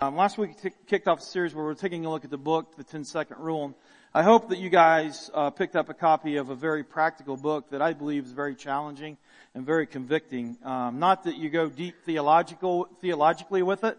Um, last week t- kicked off a series where we're taking a look at the book, The 10 Second Rule. I hope that you guys uh, picked up a copy of a very practical book that I believe is very challenging and very convicting. Um, not that you go deep theological theologically with it,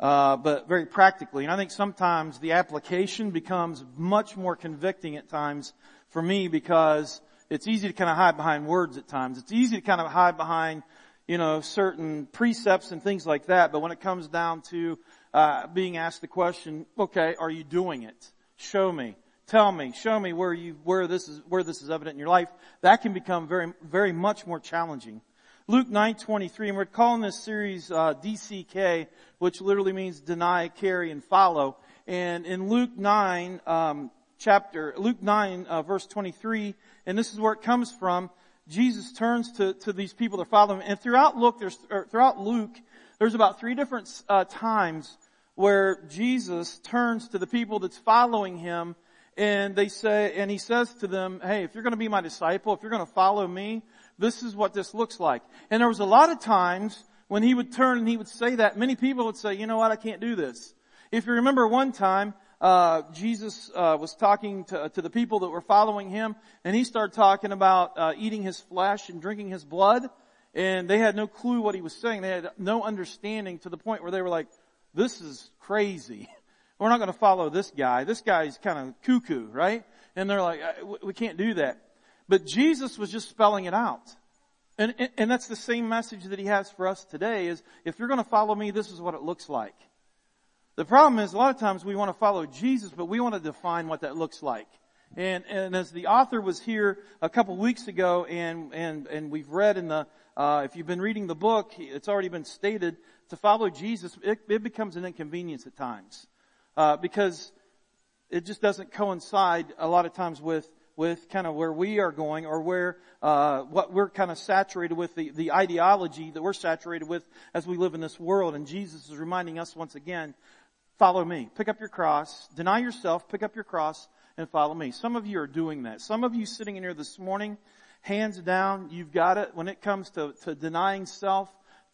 uh, but very practically. And I think sometimes the application becomes much more convicting at times for me because it's easy to kind of hide behind words at times. It's easy to kind of hide behind you know certain precepts and things like that. But when it comes down to uh, being asked the question, okay, are you doing it? Show me. Tell me, show me where you, where this is, where this is evident in your life. That can become very, very much more challenging. Luke 9:23, and we're calling this series uh, DCK, which literally means deny, carry, and follow. And in Luke 9, um, chapter Luke 9, uh, verse 23, and this is where it comes from. Jesus turns to, to these people that follow him, and throughout Luke, there's throughout Luke, there's about three different uh, times where Jesus turns to the people that's following him and they say, and he says to them, hey, if you're going to be my disciple, if you're going to follow me, this is what this looks like. And there was a lot of times when he would turn and he would say that, many people would say, you know what, I can't do this. If you remember one time, uh, Jesus uh, was talking to, to the people that were following him, and he started talking about uh, eating his flesh and drinking his blood, and they had no clue what he was saying. They had no understanding to the point where they were like, this is crazy. We're not going to follow this guy. This guy's kind of cuckoo, right? And they're like, uh, we can't do that. But Jesus was just spelling it out. And, and that's the same message that he has for us today is if you're going to follow me, this is what it looks like. The problem is a lot of times we want to follow Jesus, but we want to define what that looks like. And, and as the author was here a couple weeks ago and, and, and we've read in the, uh, if you've been reading the book, it's already been stated to follow Jesus, it, it becomes an inconvenience at times. Uh, because it just doesn't coincide a lot of times with with kind of where we are going or where uh, what we're kind of saturated with the, the ideology that we're saturated with as we live in this world and jesus is reminding us once again follow me pick up your cross deny yourself pick up your cross and follow me some of you are doing that some of you sitting in here this morning hands down you've got it when it comes to, to denying self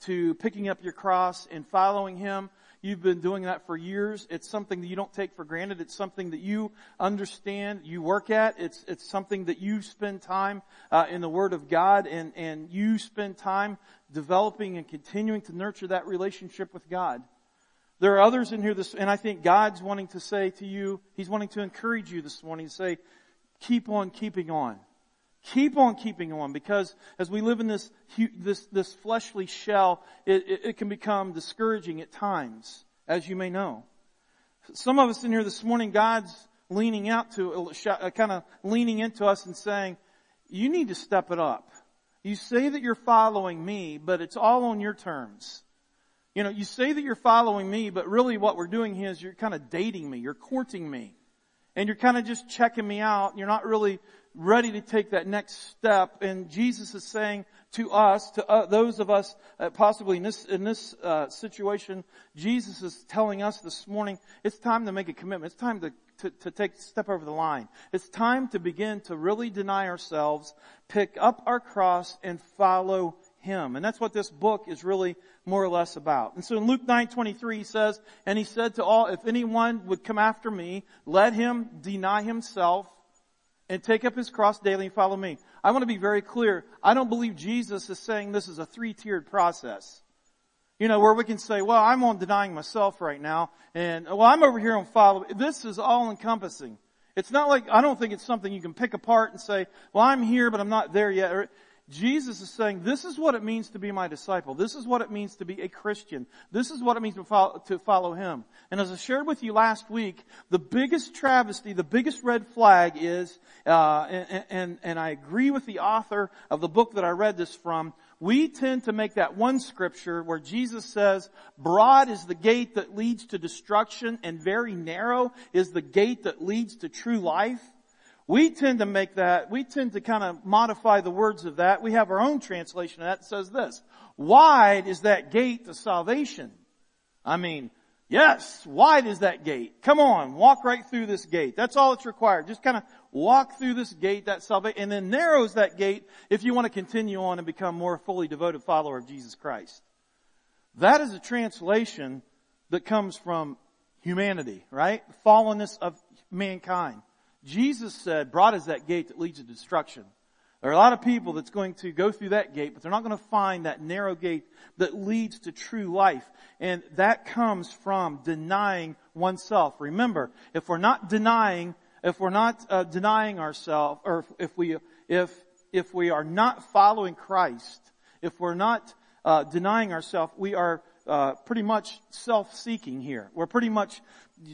to picking up your cross and following Him. You've been doing that for years. It's something that you don't take for granted. It's something that you understand, you work at. It's, it's something that you spend time uh, in the Word of God and, and you spend time developing and continuing to nurture that relationship with God. There are others in here this, and I think God's wanting to say to you, He's wanting to encourage you this morning to say, keep on keeping on. Keep on keeping on because as we live in this, this, this fleshly shell, it, it, it can become discouraging at times, as you may know. Some of us in here this morning, God's leaning out to, uh, kind of leaning into us and saying, you need to step it up. You say that you're following me, but it's all on your terms. You know, you say that you're following me, but really what we're doing here is you're kind of dating me, you're courting me. And you're kind of just checking me out. You're not really ready to take that next step. And Jesus is saying to us, to uh, those of us uh, possibly in this in this uh, situation, Jesus is telling us this morning, it's time to make a commitment. It's time to, to to take a step over the line. It's time to begin to really deny ourselves, pick up our cross, and follow him. And that's what this book is really more or less about. And so in Luke 9:23 he says, and he said to all, if anyone would come after me, let him deny himself and take up his cross daily and follow me. I want to be very clear. I don't believe Jesus is saying this is a three-tiered process. You know, where we can say, well, I'm on denying myself right now, and well, I'm over here on follow. This is all encompassing. It's not like, I don't think it's something you can pick apart and say, well, I'm here, but I'm not there yet. Jesus is saying, this is what it means to be my disciple. This is what it means to be a Christian. This is what it means to follow, to follow Him. And as I shared with you last week, the biggest travesty, the biggest red flag is, uh, and, and, and I agree with the author of the book that I read this from, we tend to make that one scripture where Jesus says, broad is the gate that leads to destruction and very narrow is the gate that leads to true life. We tend to make that, we tend to kind of modify the words of that. We have our own translation of that that says this. Wide is that gate to salvation. I mean, yes, wide is that gate. Come on, walk right through this gate. That's all that's required. Just kind of walk through this gate, that salvation, and then narrows that gate if you want to continue on and become more fully devoted follower of Jesus Christ. That is a translation that comes from humanity, right? Fallenness of mankind. Jesus said, broad is that gate that leads to destruction. There are a lot of people that's going to go through that gate, but they're not going to find that narrow gate that leads to true life. And that comes from denying oneself. Remember, if we're not denying, if we're not uh, denying ourselves, or if we, if, if we are not following Christ, if we're not uh, denying ourselves, we are uh, pretty much self-seeking here. We're pretty much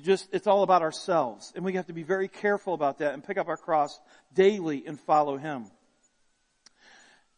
just, it's all about ourselves. And we have to be very careful about that and pick up our cross daily and follow Him.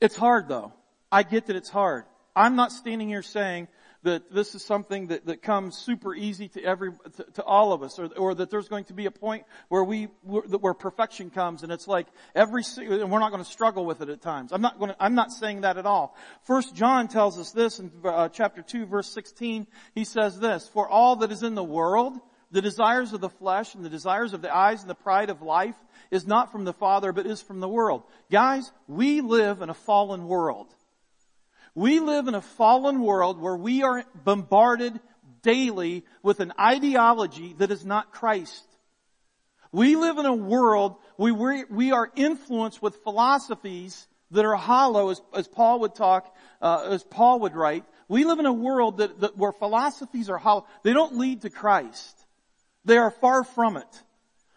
It's hard though. I get that it's hard. I'm not standing here saying that this is something that, that comes super easy to every, to, to all of us, or, or that there's going to be a point where we, where perfection comes and it's like every, and we're not going to struggle with it at times. I'm not going to, I'm not saying that at all. First John tells us this in uh, chapter 2 verse 16. He says this, for all that is in the world, the desires of the flesh and the desires of the eyes and the pride of life is not from the Father, but is from the world. Guys, we live in a fallen world. We live in a fallen world where we are bombarded daily with an ideology that is not Christ. We live in a world where we are influenced with philosophies that are hollow, as, as Paul would talk, uh, as Paul would write. We live in a world that, that where philosophies are hollow. They don't lead to Christ. They are far from it.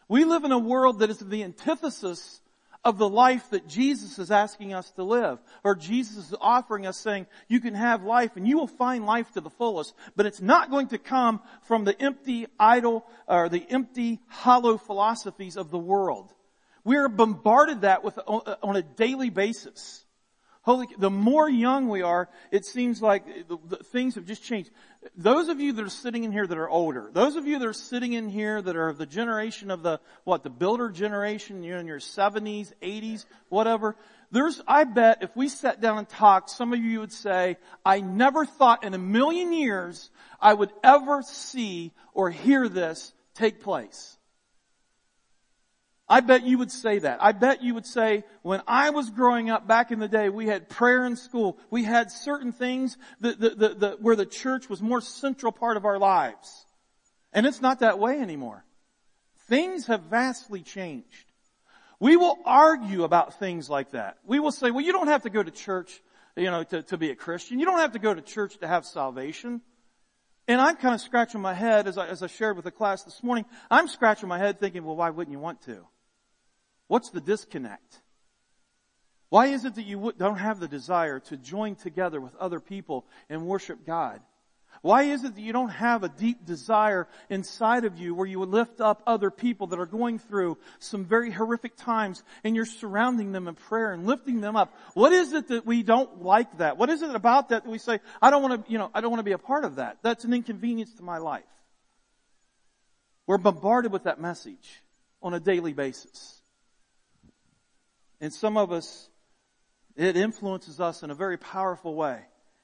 We live in a world that is the antithesis of the life that Jesus is asking us to live. Or Jesus is offering us saying, you can have life and you will find life to the fullest, but it's not going to come from the empty idle or the empty hollow philosophies of the world. We are bombarded that with, on a daily basis. Holy, the more young we are, it seems like the, the, things have just changed. Those of you that are sitting in here that are older, those of you that are sitting in here that are of the generation of the, what, the builder generation, you're in your 70s, 80s, whatever, there's, I bet if we sat down and talked, some of you would say, I never thought in a million years I would ever see or hear this take place. I bet you would say that. I bet you would say, when I was growing up back in the day, we had prayer in school. We had certain things that, that, that, that, where the church was more central part of our lives. And it's not that way anymore. Things have vastly changed. We will argue about things like that. We will say, well, you don't have to go to church, you know, to, to be a Christian. You don't have to go to church to have salvation. And I'm kind of scratching my head as I, as I shared with the class this morning. I'm scratching my head thinking, well, why wouldn't you want to? What's the disconnect? Why is it that you don't have the desire to join together with other people and worship God? Why is it that you don't have a deep desire inside of you where you would lift up other people that are going through some very horrific times and you're surrounding them in prayer and lifting them up? What is it that we don't like that? What is it about that that we say, I don't want to, you know, I don't want to be a part of that. That's an inconvenience to my life. We're bombarded with that message on a daily basis. And some of us, it influences us in a very powerful way.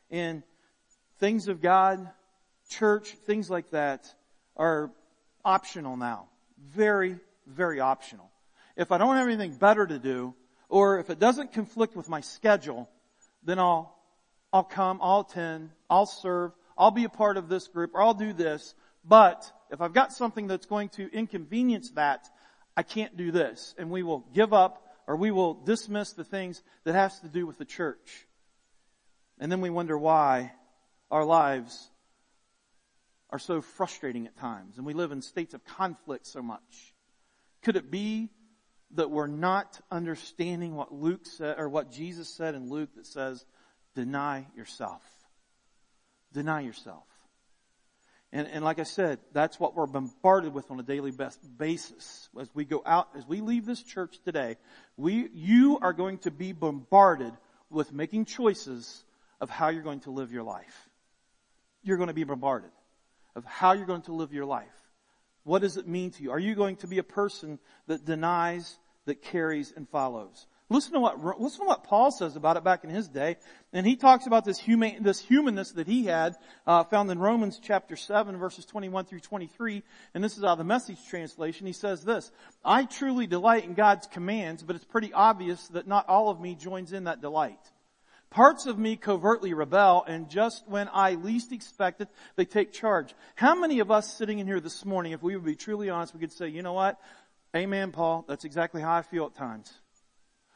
And things of God, church, things like that are optional now. Very, very optional. If I don't have anything better to do, or if it doesn't conflict with my schedule, then I'll, I'll come, I'll attend, I'll serve, I'll be a part of this group, or I'll do this. But if I've got something that's going to inconvenience that, I can't do this. And we will give up or we will dismiss the things that has to do with the church. And then we wonder why our lives are so frustrating at times and we live in states of conflict so much. Could it be that we're not understanding what Luke said or what Jesus said in Luke that says, deny yourself. Deny yourself. And, and like I said, that's what we're bombarded with on a daily basis. As we go out, as we leave this church today, we, you are going to be bombarded with making choices of how you're going to live your life. You're going to be bombarded of how you're going to live your life. What does it mean to you? Are you going to be a person that denies, that carries, and follows? Listen to what, listen to what Paul says about it back in his day. And he talks about this human, this humanness that he had, uh, found in Romans chapter 7 verses 21 through 23. And this is out of the message translation. He says this, I truly delight in God's commands, but it's pretty obvious that not all of me joins in that delight. Parts of me covertly rebel, and just when I least expect it, they take charge. How many of us sitting in here this morning, if we would be truly honest, we could say, you know what? Amen, Paul. That's exactly how I feel at times.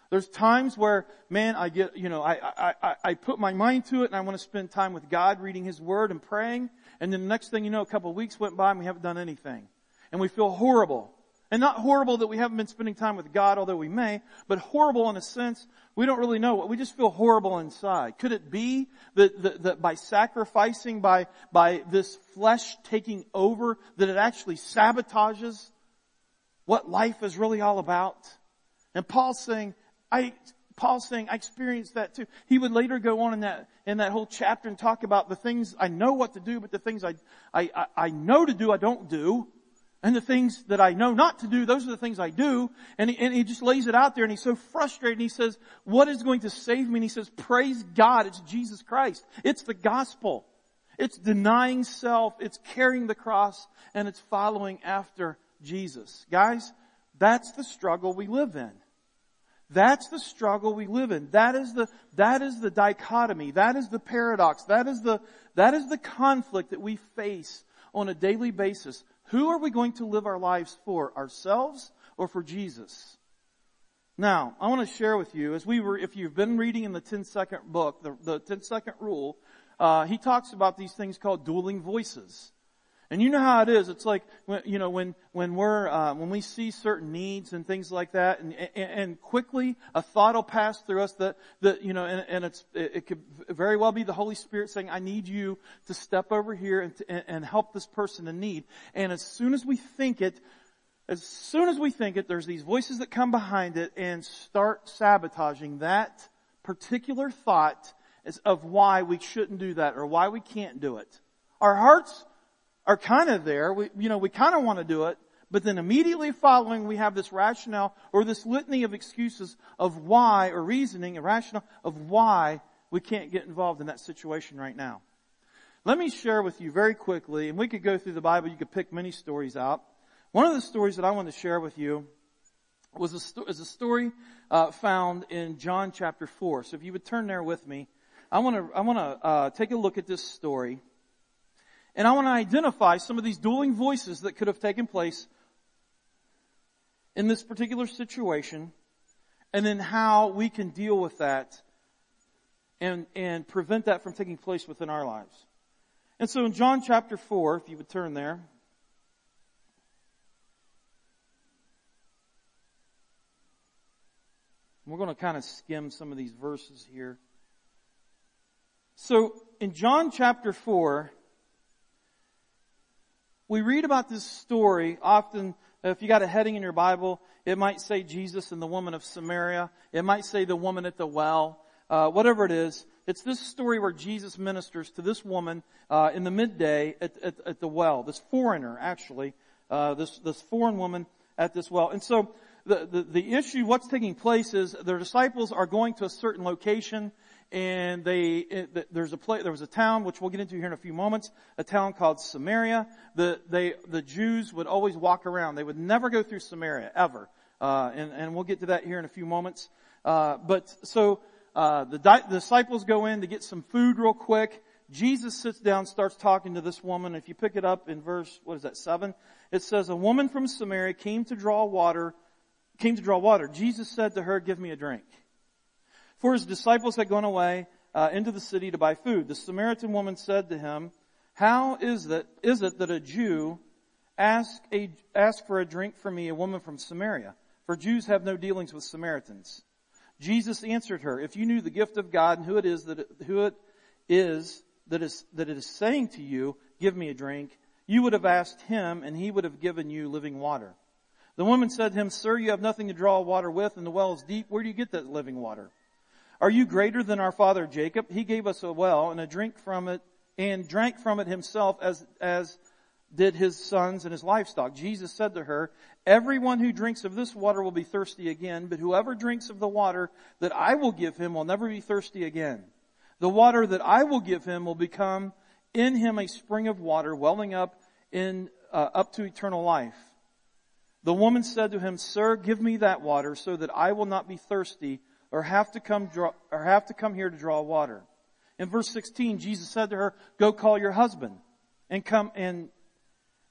There's times where, man, I get, you know, I, I, I, I put my mind to it and I want to spend time with God reading His Word and praying. And then the next thing you know, a couple of weeks went by and we haven't done anything. And we feel horrible. And not horrible that we haven't been spending time with God, although we may, but horrible in a sense, we don't really know. We just feel horrible inside. Could it be that, that, that by sacrificing, by, by this flesh taking over, that it actually sabotages what life is really all about? And Paul's saying, I, Paul's saying, I experienced that too. He would later go on in that, in that whole chapter and talk about the things I know what to do, but the things I, I, I, know to do, I don't do. And the things that I know not to do, those are the things I do. And he, and he just lays it out there and he's so frustrated and he says, what is going to save me? And he says, praise God, it's Jesus Christ. It's the gospel. It's denying self, it's carrying the cross, and it's following after Jesus. Guys, that's the struggle we live in. That's the struggle we live in. That is the, that is the dichotomy. That is the paradox. That is the, that is the conflict that we face on a daily basis. Who are we going to live our lives for? Ourselves or for Jesus? Now, I want to share with you, as we were, if you've been reading in the 10 second book, the, the 10 second rule, uh, he talks about these things called dueling voices. And you know how it is. It's like, you know, when, when we're, uh, when we see certain needs and things like that, and, and, and quickly a thought will pass through us that, that, you know, and, and it's, it could very well be the Holy Spirit saying, I need you to step over here and, to, and help this person in need. And as soon as we think it, as soon as we think it, there's these voices that come behind it and start sabotaging that particular thought as of why we shouldn't do that or why we can't do it. Our hearts are kind of there. We, you know, we kind of want to do it, but then immediately following we have this rationale or this litany of excuses of why or reasoning, a rationale of why we can't get involved in that situation right now. Let me share with you very quickly, and we could go through the Bible, you could pick many stories out. One of the stories that I want to share with you was a, sto- is a story uh, found in John chapter 4. So if you would turn there with me, I want to, I want to uh, take a look at this story. And I want to identify some of these dueling voices that could have taken place in this particular situation and then how we can deal with that and, and prevent that from taking place within our lives. And so in John chapter 4, if you would turn there, we're going to kind of skim some of these verses here. So in John chapter 4, we read about this story often, if you got a heading in your Bible, it might say Jesus and the woman of Samaria. It might say the woman at the well. Uh, whatever it is, it's this story where Jesus ministers to this woman uh, in the midday at, at, at, the well. This foreigner, actually, uh, this this foreign woman at this well. And so the, the the issue, what's taking place is their disciples are going to a certain location and they there's a place there was a town which we'll get into here in a few moments a town called Samaria. The they the Jews would always walk around. They would never go through Samaria ever. Uh, and and we'll get to that here in a few moments. Uh, but so uh, the, di- disciples go in to get some food real quick. Jesus sits down starts talking to this woman. If you pick it up in verse what is that 7 it says a woman from Samaria came to draw water came to draw water. Jesus said to her give me a drink for his disciples had gone away uh, into the city to buy food. The Samaritan woman said to him, How is that is it that a Jew ask a ask for a drink from me, a woman from Samaria? For Jews have no dealings with Samaritans. Jesus answered her, If you knew the gift of God and who it is that it, who it is that is that it is saying to you, Give me a drink, you would have asked him, and he would have given you living water. The woman said to him, Sir, you have nothing to draw water with, and the well is deep. Where do you get that living water? Are you greater than our father Jacob? He gave us a well and a drink from it and drank from it himself as, as did his sons and his livestock. Jesus said to her, everyone who drinks of this water will be thirsty again, but whoever drinks of the water that I will give him will never be thirsty again. The water that I will give him will become in him a spring of water welling up in, uh, up to eternal life. The woman said to him, Sir, give me that water so that I will not be thirsty or have to come draw, or have to come here to draw water. In verse 16, Jesus said to her, go call your husband and come and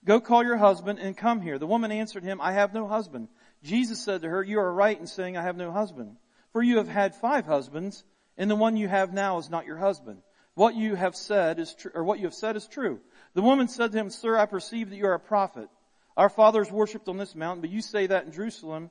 go call your husband and come here. The woman answered him, I have no husband. Jesus said to her, you are right in saying I have no husband. For you have had five husbands and the one you have now is not your husband. What you have said is true, or what you have said is true. The woman said to him, Sir, I perceive that you are a prophet. Our fathers worshipped on this mountain, but you say that in Jerusalem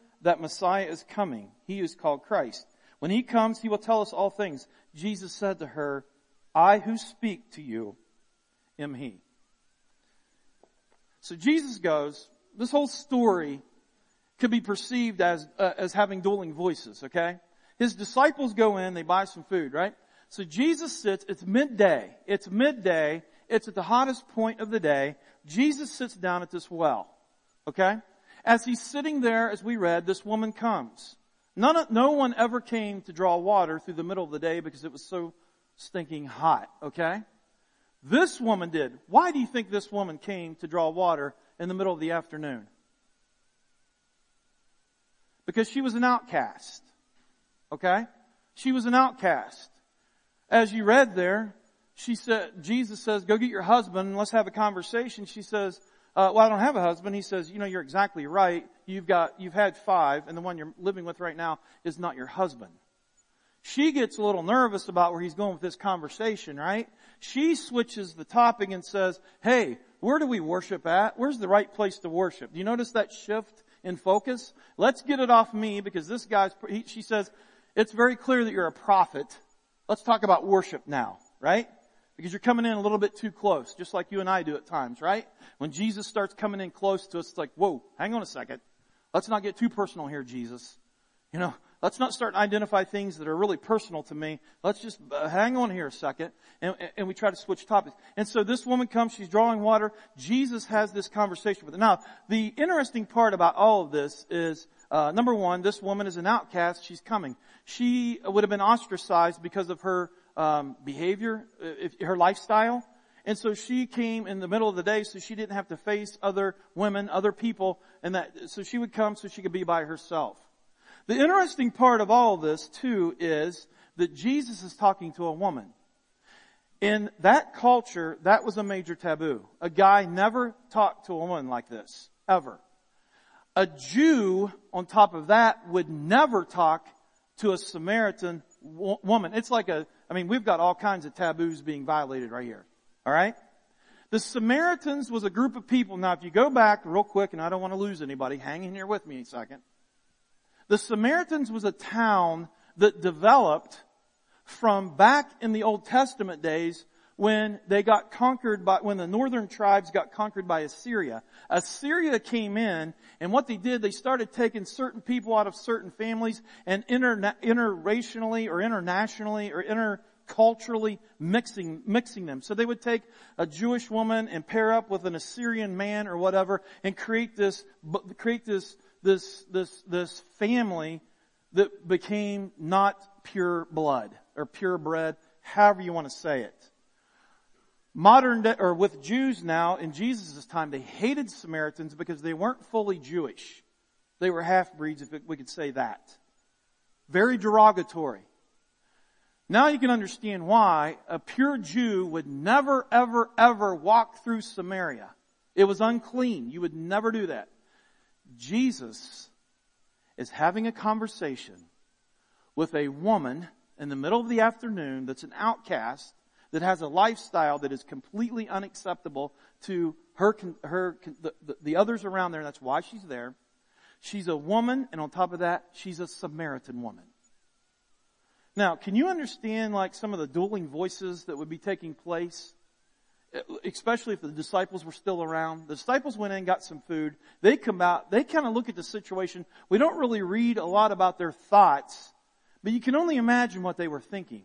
that Messiah is coming. He is called Christ. When He comes, He will tell us all things. Jesus said to her, I who speak to you am He. So Jesus goes, this whole story could be perceived as, uh, as having dueling voices, okay? His disciples go in, they buy some food, right? So Jesus sits, it's midday. It's midday. It's at the hottest point of the day. Jesus sits down at this well. Okay? As he's sitting there, as we read, this woman comes. None no one ever came to draw water through the middle of the day because it was so stinking hot. Okay? This woman did. Why do you think this woman came to draw water in the middle of the afternoon? Because she was an outcast. Okay? She was an outcast. As you read there, she said, Jesus says, go get your husband and let's have a conversation. She says, uh, well, I don't have a husband. He says, you know, you're exactly right. You've got, you've had five and the one you're living with right now is not your husband. She gets a little nervous about where he's going with this conversation, right? She switches the topic and says, hey, where do we worship at? Where's the right place to worship? Do you notice that shift in focus? Let's get it off me because this guy's, he, she says, it's very clear that you're a prophet. Let's talk about worship now, right? Because you're coming in a little bit too close, just like you and I do at times, right? When Jesus starts coming in close to us, it's like, whoa, hang on a second. Let's not get too personal here, Jesus. You know, let's not start to identify things that are really personal to me. Let's just uh, hang on here a second. And, and we try to switch topics. And so this woman comes, she's drawing water. Jesus has this conversation with her. Now, the interesting part about all of this is, uh, number one, this woman is an outcast. She's coming. She would have been ostracized because of her um, behavior, uh, if, her lifestyle. And so she came in the middle of the day so she didn't have to face other women, other people, and that, so she would come so she could be by herself. The interesting part of all of this too is that Jesus is talking to a woman. In that culture, that was a major taboo. A guy never talked to a woman like this, ever. A Jew, on top of that, would never talk to a Samaritan woman. It's like a, I mean, we've got all kinds of taboos being violated right here. Alright? The Samaritans was a group of people. Now if you go back real quick, and I don't want to lose anybody, hang in here with me a second. The Samaritans was a town that developed from back in the Old Testament days when they got conquered by, when the northern tribes got conquered by Assyria. Assyria came in and what they did, they started taking certain people out of certain families and interna- interracially or internationally or interculturally mixing, mixing them. So they would take a Jewish woman and pair up with an Assyrian man or whatever and create this, create this, this, this, this family that became not pure blood or purebred, however you want to say it modern day, or with Jews now in Jesus' time, they hated Samaritans because they weren't fully Jewish. They were half-breeds, if we could say that. Very derogatory. Now you can understand why a pure Jew would never, ever, ever walk through Samaria. It was unclean. You would never do that. Jesus is having a conversation with a woman in the middle of the afternoon that's an outcast that has a lifestyle that is completely unacceptable to her, her, the, the others around there. And that's why she's there. She's a woman, and on top of that, she's a Samaritan woman. Now, can you understand like some of the dueling voices that would be taking place? Especially if the disciples were still around. The disciples went in, got some food. They come out, they kind of look at the situation. We don't really read a lot about their thoughts But you can only imagine what they were thinking.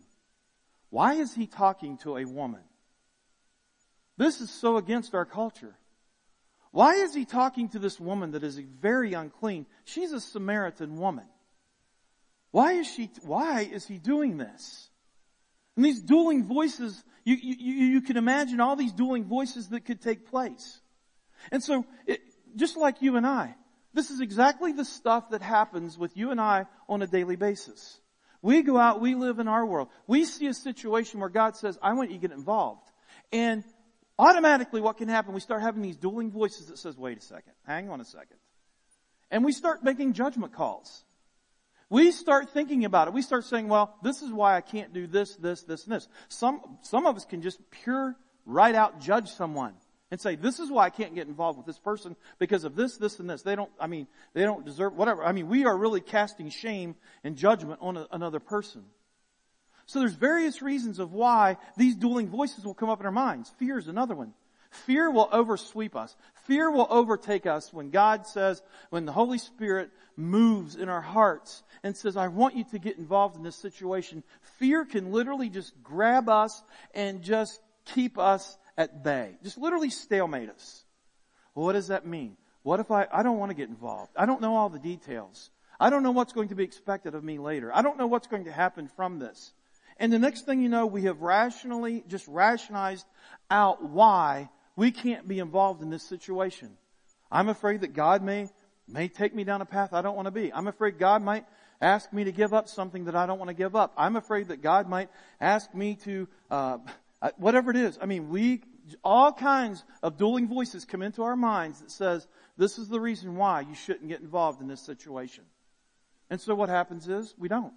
Why is he talking to a woman? This is so against our culture. Why is he talking to this woman that is very unclean? She's a Samaritan woman. Why is she, why is he doing this? And these dueling voices, you, you, you can imagine all these dueling voices that could take place. And so, it, just like you and I, this is exactly the stuff that happens with you and I on a daily basis. We go out, we live in our world. We see a situation where God says, I want you to get involved. And automatically what can happen, we start having these dueling voices that says, wait a second, hang on a second. And we start making judgment calls. We start thinking about it. We start saying, well, this is why I can't do this, this, this, and this. Some, some of us can just pure, right out judge someone and say, this is why I can't get involved with this person because of this, this, and this. They don't, I mean, they don't deserve, whatever. I mean, we are really casting shame and judgment on a, another person. So there's various reasons of why these dueling voices will come up in our minds. Fear is another one. Fear will oversweep us. Fear will overtake us when God says, when the Holy Spirit moves in our hearts and says, I want you to get involved in this situation. Fear can literally just grab us and just keep us at bay. Just literally stalemate us. Well, what does that mean? What if I, I don't want to get involved? I don't know all the details. I don't know what's going to be expected of me later. I don't know what's going to happen from this. And the next thing you know, we have rationally, just rationalized out why we can't be involved in this situation. I'm afraid that God may, may take me down a path I don't want to be. I'm afraid God might ask me to give up something that I don't want to give up. I'm afraid that God might ask me to, uh, Uh, whatever it is. I mean, we, all kinds of dueling voices come into our minds that says, this is the reason why you shouldn't get involved in this situation. And so what happens is, we don't.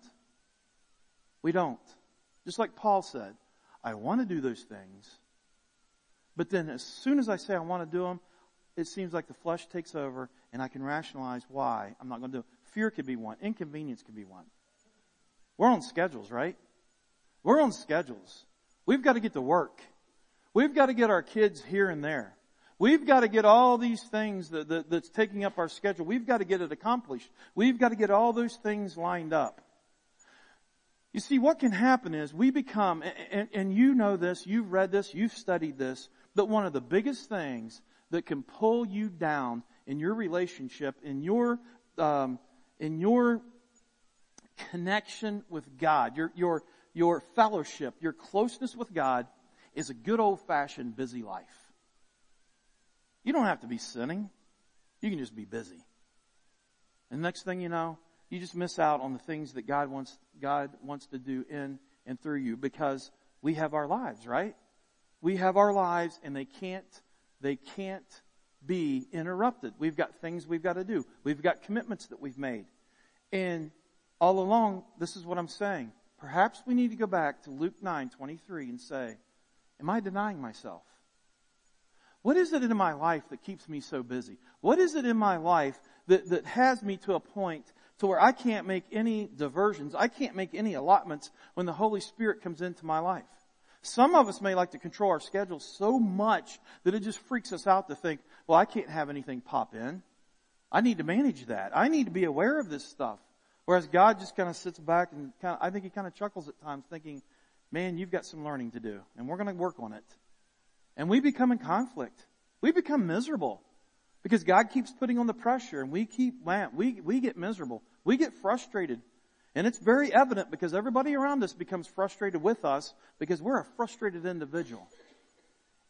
We don't. Just like Paul said, I want to do those things, but then as soon as I say I want to do them, it seems like the flesh takes over and I can rationalize why I'm not going to do it. Fear could be one. Inconvenience could be one. We're on schedules, right? We're on schedules. We've got to get to work. We've got to get our kids here and there. We've got to get all these things that, that, that's taking up our schedule. We've got to get it accomplished. We've got to get all those things lined up. You see, what can happen is we become, and, and you know this, you've read this, you've studied this, but one of the biggest things that can pull you down in your relationship, in your, um, in your connection with God, your, your, your fellowship, your closeness with God is a good old fashioned busy life. You don't have to be sinning. You can just be busy. And next thing you know, you just miss out on the things that God wants, God wants to do in and through you because we have our lives, right? We have our lives and they can't, they can't be interrupted. We've got things we've got to do. We've got commitments that we've made. And all along, this is what I'm saying. Perhaps we need to go back to Luke 9, 23 and say, am I denying myself? What is it in my life that keeps me so busy? What is it in my life that, that has me to a point to where I can't make any diversions? I can't make any allotments when the Holy Spirit comes into my life. Some of us may like to control our schedule so much that it just freaks us out to think, well, I can't have anything pop in. I need to manage that. I need to be aware of this stuff. Whereas God just kind of sits back and kind of, I think he kind of chuckles at times thinking, man, you've got some learning to do and we're going to work on it. And we become in conflict. We become miserable because God keeps putting on the pressure and we keep, man, we, we get miserable. We get frustrated. And it's very evident because everybody around us becomes frustrated with us because we're a frustrated individual.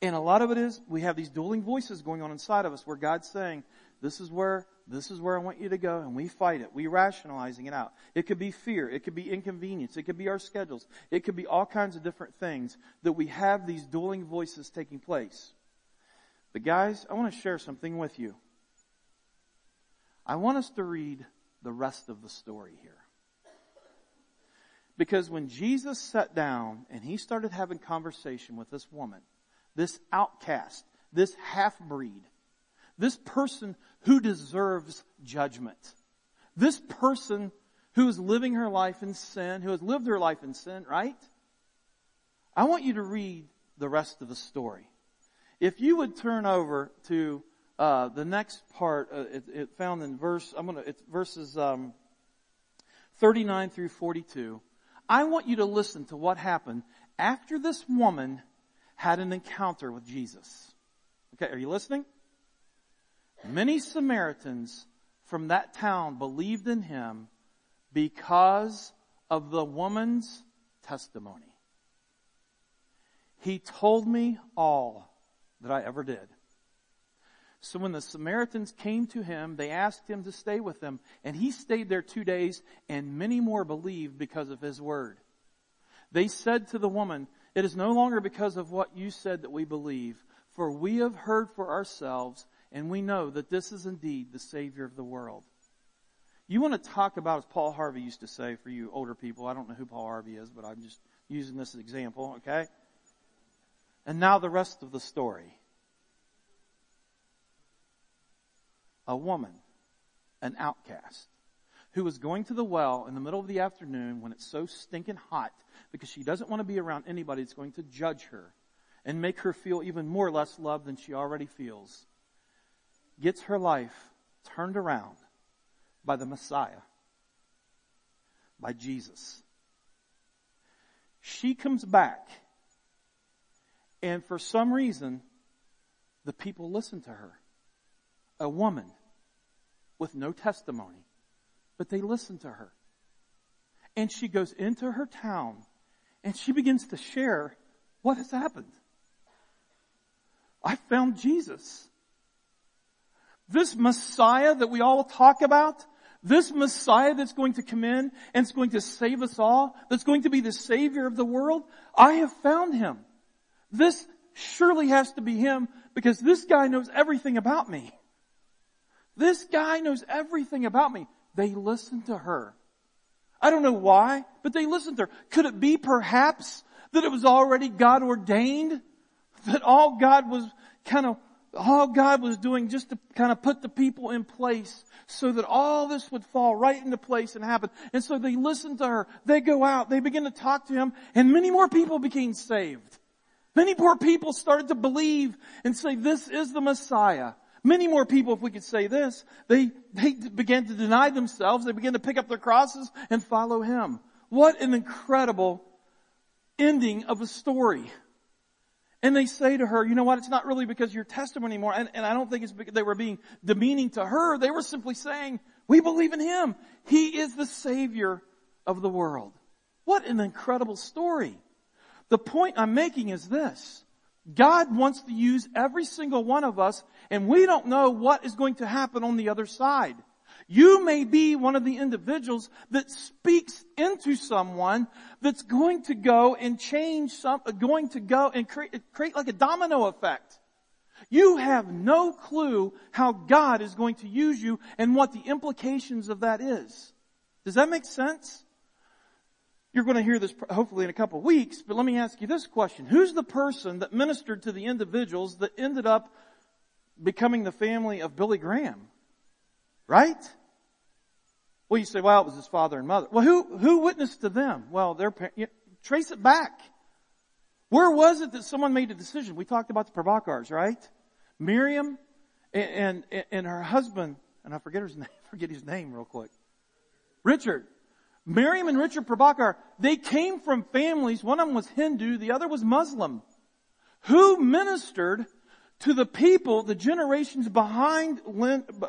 And a lot of it is we have these dueling voices going on inside of us where God's saying, this is where this is where I want you to go, and we fight it. We rationalizing it out. It could be fear. It could be inconvenience. It could be our schedules. It could be all kinds of different things that we have these dueling voices taking place. But guys, I want to share something with you. I want us to read the rest of the story here. Because when Jesus sat down and he started having conversation with this woman, this outcast, this half breed, this person who deserves judgment. This person who is living her life in sin, who has lived her life in sin, right? I want you to read the rest of the story. If you would turn over to uh, the next part, uh, it, it, found in verse. I'm gonna. It's verses um, 39 through 42. I want you to listen to what happened after this woman had an encounter with Jesus. Okay, are you listening? Many Samaritans from that town believed in him because of the woman's testimony. He told me all that I ever did. So when the Samaritans came to him, they asked him to stay with them, and he stayed there two days, and many more believed because of his word. They said to the woman, it is no longer because of what you said that we believe, for we have heard for ourselves, and we know that this is indeed the Savior of the world. You want to talk about, as Paul Harvey used to say for you older people, I don't know who Paul Harvey is, but I'm just using this as an example, okay? And now the rest of the story. a woman, an outcast, who was going to the well in the middle of the afternoon when it's so stinking hot because she doesn't want to be around anybody that's going to judge her and make her feel even more less loved than she already feels, gets her life turned around by the Messiah, by Jesus. She comes back and for some reason, the people listen to her. A woman with no testimony, but they listen to her. And she goes into her town and she begins to share what has happened. I found Jesus. This Messiah that we all talk about, this Messiah that's going to come in and is going to save us all, that's going to be the Savior of the world, I have found Him. This surely has to be Him because this guy knows everything about me. This guy knows everything about me. They listened to her. I don't know why, but they listened to her. Could it be perhaps that it was already God ordained? That all God was kind of, all God was doing just to kind of put the people in place so that all this would fall right into place and happen. And so they listened to her. They go out, they begin to talk to him, and many more people became saved. Many more people started to believe and say, this is the Messiah. Many more people, if we could say this, they, they began to deny themselves, they began to pick up their crosses and follow Him. What an incredible ending of a story. And they say to her, you know what, it's not really because your testimony anymore, and, and I don't think it's because they were being demeaning to her, they were simply saying, we believe in Him. He is the Savior of the world. What an incredible story. The point I'm making is this. God wants to use every single one of us and we don't know what is going to happen on the other side. You may be one of the individuals that speaks into someone that's going to go and change some, going to go and create, create like a domino effect. You have no clue how God is going to use you and what the implications of that is. Does that make sense? You're going to hear this hopefully in a couple of weeks, but let me ask you this question. Who's the person that ministered to the individuals that ended up becoming the family of Billy Graham. Right? Well, you say, well, it was his father and mother. Well, who, who witnessed to them? Well, their parents, trace it back. Where was it that someone made a decision? We talked about the Prabhakars, right? Miriam and, and, and her husband, and I forget his name, forget his name real quick. Richard. Miriam and Richard Prabhakar, they came from families, one of them was Hindu, the other was Muslim. Who ministered to the people, the generations behind,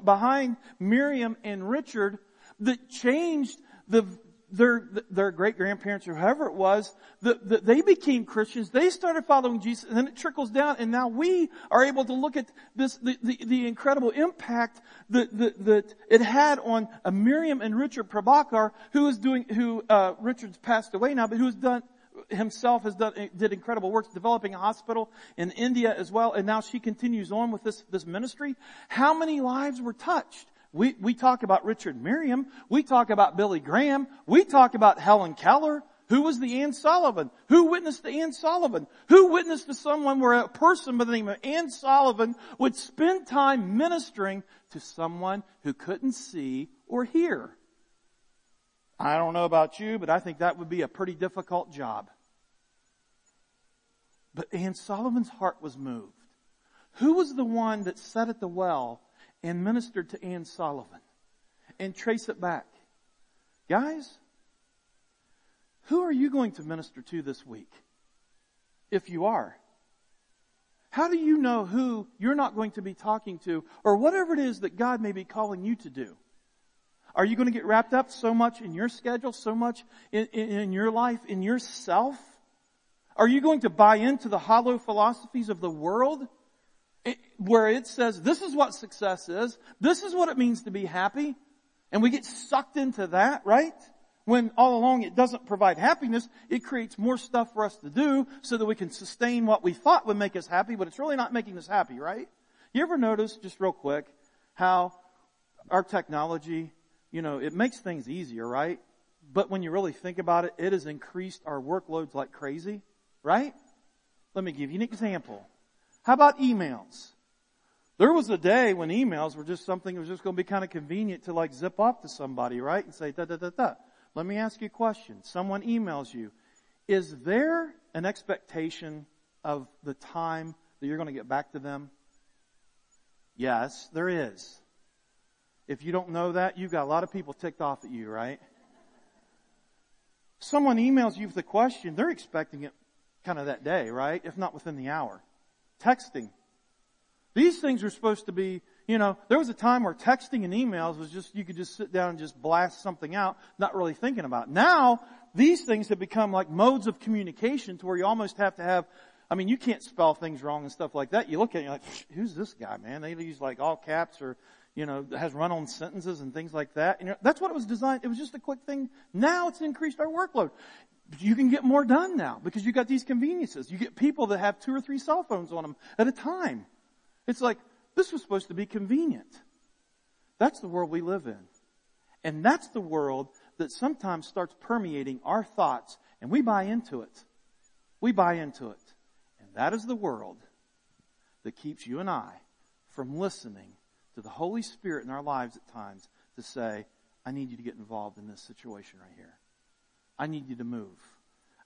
behind Miriam and Richard that changed the, their, their great grandparents or whoever it was, that, they became Christians, they started following Jesus, and then it trickles down, and now we are able to look at this, the, the, the incredible impact that, that, that it had on Miriam and Richard Prabhakar, who is doing, who, uh, Richard's passed away now, but who's done, himself has done, did incredible work developing a hospital in India as well, and now she continues on with this, this ministry. How many lives were touched? We, we talk about Richard Miriam. We talk about Billy Graham. We talk about Helen Keller. Who was the Anne Sullivan? Who witnessed the Anne Sullivan? Who witnessed to someone where a person by the name of Anne Sullivan would spend time ministering to someone who couldn't see or hear? I don't know about you, but I think that would be a pretty difficult job. But Anne Sullivan's heart was moved. Who was the one that sat at the well and ministered to Anne Sullivan? And trace it back. Guys, Who are you going to minister to this week? If you are. How do you know who you're not going to be talking to or whatever it is that God may be calling you to do? Are you going to get wrapped up so much in your schedule, so much in, in, in your life, in yourself? Are you going to buy into the hollow philosophies of the world where it says this is what success is, this is what it means to be happy, and we get sucked into that, right? When all along it doesn't provide happiness, it creates more stuff for us to do so that we can sustain what we thought would make us happy, but it's really not making us happy, right? You ever notice, just real quick, how our technology, you know, it makes things easier, right? But when you really think about it, it has increased our workloads like crazy, right? Let me give you an example. How about emails? There was a day when emails were just something that was just going to be kind of convenient to like zip off to somebody, right? And say da da da da. Let me ask you a question. Someone emails you. Is there an expectation of the time that you're going to get back to them? Yes, there is. If you don't know that, you've got a lot of people ticked off at you, right? Someone emails you with a question, they're expecting it kind of that day, right? If not within the hour. Texting. These things are supposed to be, you know, there was a time where texting and emails was just, you could just sit down and just blast something out, not really thinking about it. Now, these things have become like modes of communication to where you almost have to have, I mean, you can't spell things wrong and stuff like that. You look at it, you're like, who's this guy, man? They use like all caps or, you know, has run-on sentences and things like that. And that's what it was designed. It was just a quick thing. Now it's increased our workload you can get more done now because you got these conveniences. You get people that have two or three cell phones on them at a time. It's like, this was supposed to be convenient. That's the world we live in. And that's the world that sometimes starts permeating our thoughts and we buy into it. We buy into it. And that is the world that keeps you and I from listening to the Holy Spirit in our lives at times to say, I need you to get involved in this situation right here. I need you to move.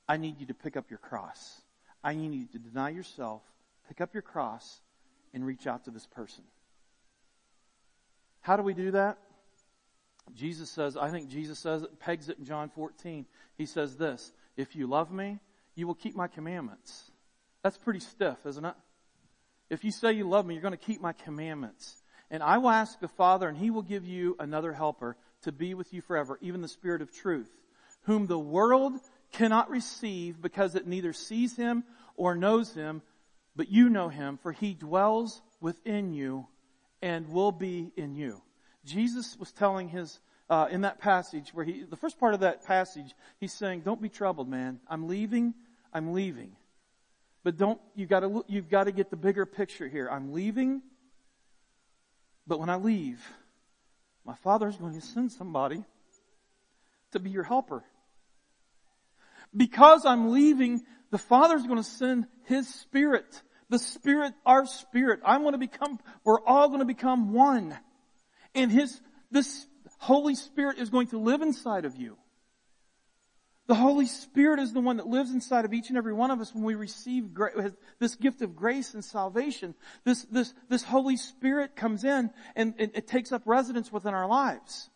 I need you to pick up your cross. I need you to deny yourself, pick up your cross, and reach out to this person. How do we do that? Jesus says, I think Jesus says it, pegs it in John 14. He says this, if you love me, you will keep my commandments. That's pretty stiff, isn't it? If you say you love me, you're going to keep my commandments. And I will ask the Father, and he will give you another helper to be with you forever, even the Spirit of truth whom the world cannot receive because it neither sees him or knows him, but you know him, for he dwells within you and will be in you. Jesus was telling his, uh, in that passage where he, the first part of that passage, he's saying, don't be troubled, man. I'm leaving. I'm leaving. But don't, you gotta, you've gotta get the bigger picture here. I'm leaving, but when I leave, my father's going to send somebody to be your helper because I'm leaving, the Father's going to send His Spirit. The Spirit, our Spirit. I'm going to become, we're all going to become one. And His, this Holy Spirit is going to live inside of you. The Holy Spirit is the one that lives inside of each and every one of us when we receive this gift of grace and salvation. This, this, this Holy Spirit comes in and, and it takes up residence within our lives.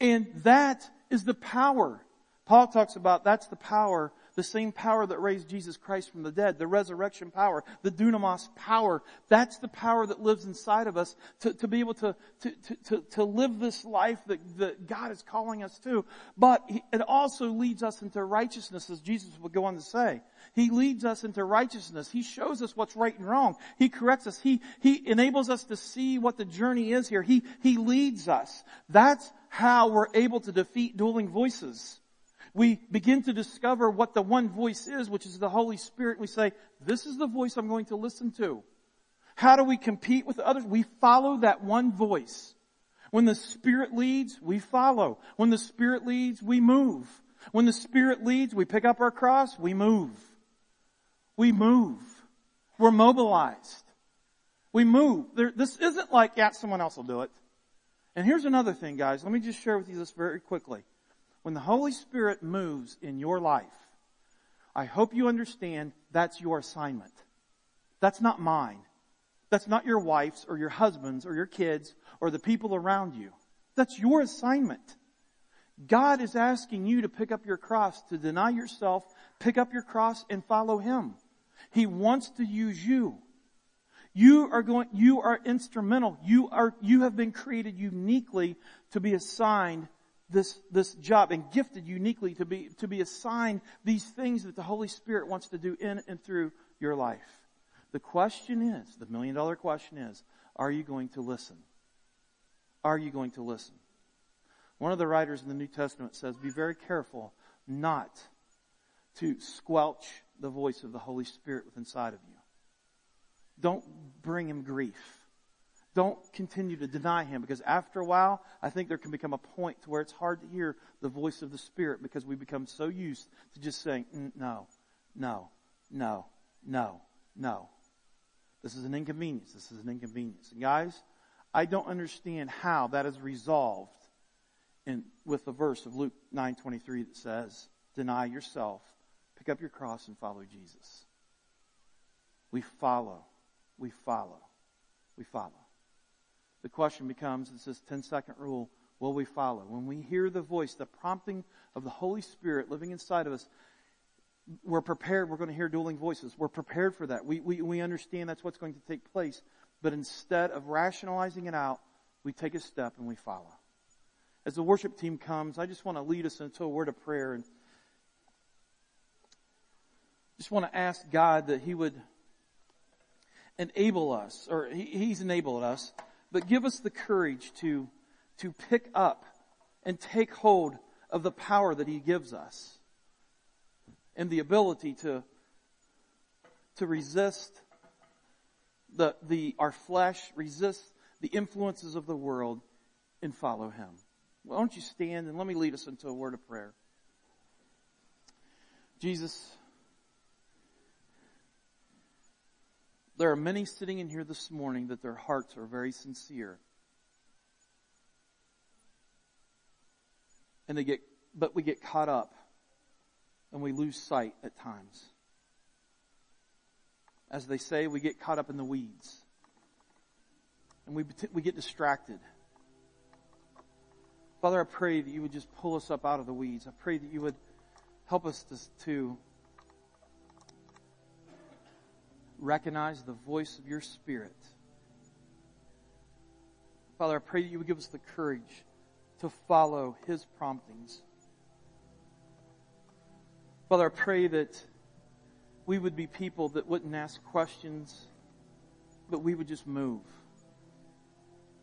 And that is the power Paul talks about that's the power, the same power that raised Jesus Christ from the dead, the resurrection power, the dunamis power. That's the power that lives inside of us to, to be able to, to, to, to live this life that, that God is calling us to. But it also leads us into righteousness, as Jesus would go on to say. He leads us into righteousness. He shows us what's right and wrong. He corrects us. He, he enables us to see what the journey is here. He, he leads us. That's how we're able to defeat dueling voices we begin to discover what the one voice is, which is the Holy Spirit. We say, this is the voice I'm going to listen to. How do we compete with others? We follow that one voice. When the Spirit leads, we follow. When the Spirit leads, we move. When the Spirit leads, we pick up our cross, we move. We move. We're mobilized. We move. There, this isn't like, yeah, someone else will do it. And here's another thing, guys. Let me just share with you this very quickly. When the Holy Spirit moves in your life, I hope you understand that's your assignment. That's not mine. That's not your wife's or your husband's or your kids or the people around you. That's your assignment. God is asking you to pick up your cross, to deny yourself, pick up your cross and follow Him. He wants to use you. You are going, you are instrumental. You are, you have been created uniquely to be assigned this, this job and gifted uniquely to be, to be assigned these things that the Holy Spirit wants to do in and through your life. The question is, the million dollar question is, are you going to listen? Are you going to listen? One of the writers in the New Testament says, be very careful not to squelch the voice of the Holy Spirit within inside of you. Don't bring him grief. Don't continue to deny him because after a while, I think there can become a point to where it's hard to hear the voice of the Spirit because we become so used to just saying, mm, no, no, no, no, no. This is an inconvenience. This is an inconvenience. And guys, I don't understand how that is resolved in, with the verse of Luke 9:23 that says, "Deny yourself, pick up your cross and follow Jesus." We follow. We follow. We follow. The question becomes, it's this 10 second rule, will we follow? When we hear the voice, the prompting of the Holy Spirit living inside of us, we're prepared. We're going to hear dueling voices. We're prepared for that. We, we, we understand that's what's going to take place. But instead of rationalizing it out, we take a step and we follow. As the worship team comes, I just want to lead us into a word of prayer and just want to ask God that He would enable us, or he, He's enabled us, but give us the courage to, to pick up and take hold of the power that He gives us and the ability to, to resist the, the, our flesh, resist the influences of the world, and follow Him. Why don't you stand and let me lead us into a word of prayer. Jesus, there are many sitting in here this morning that their hearts are very sincere. And they get, but we get caught up and we lose sight at times as they say, we get caught up in the weeds. And we, we get distracted. Father, I pray that you would just pull us up out of the weeds. I pray that you would help us to, to recognize the voice of your Spirit. Father, I pray that you would give us the courage to follow his promptings. Father, I pray that we would be people that wouldn't ask questions, but we would just move.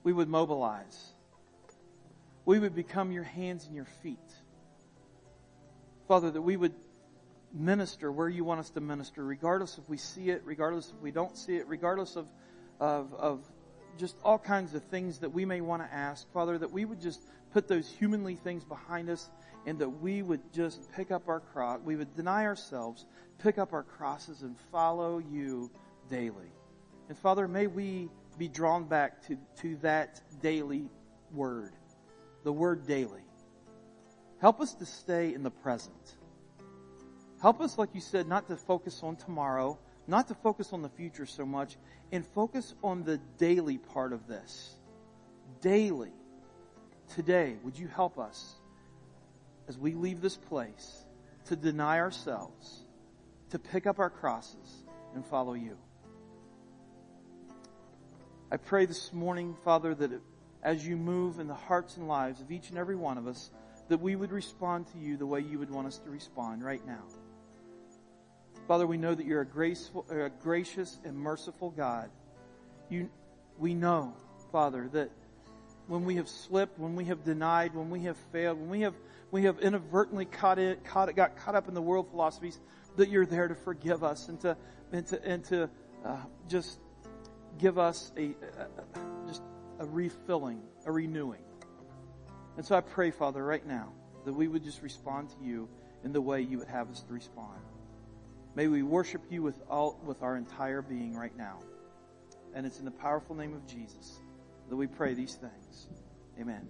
We would mobilize. We would become your hands and your feet. Father, that we would minister where you want us to minister, regardless if we see it, regardless if we don't see it, regardless of, of, of just all kinds of things that we may want to ask. Father, that we would just put those humanly things behind us and that we would just pick up our cross, we would deny ourselves, pick up our crosses and follow you daily. And Father, may we be drawn back to, to that daily word, the word daily. Help us to stay in the present. Help us, like you said, not to focus on tomorrow, not to focus on the future so much, and focus on the daily part of this. Daily. Today, would you help us as we leave this place to deny ourselves, to pick up our crosses and follow you. I pray this morning, Father, that as you move in the hearts and lives of each and every one of us, that we would respond to you the way you would want us to respond right now. Father, we know that you're a, graceful, a gracious and merciful God. You, we know, Father, that when we have slipped, when we have denied, when we have failed, when we have we have inadvertently caught it, caught, it, got caught up in the world philosophies, that you're there to forgive us and to, and to, and to uh, just give us a, a, just a refilling, a renewing. And so I pray, Father, right now, that we would just respond to you in the way you would have us to respond. May we worship you with all, with our entire being right now. And it's in the powerful name of Jesus that we pray these things. Amen.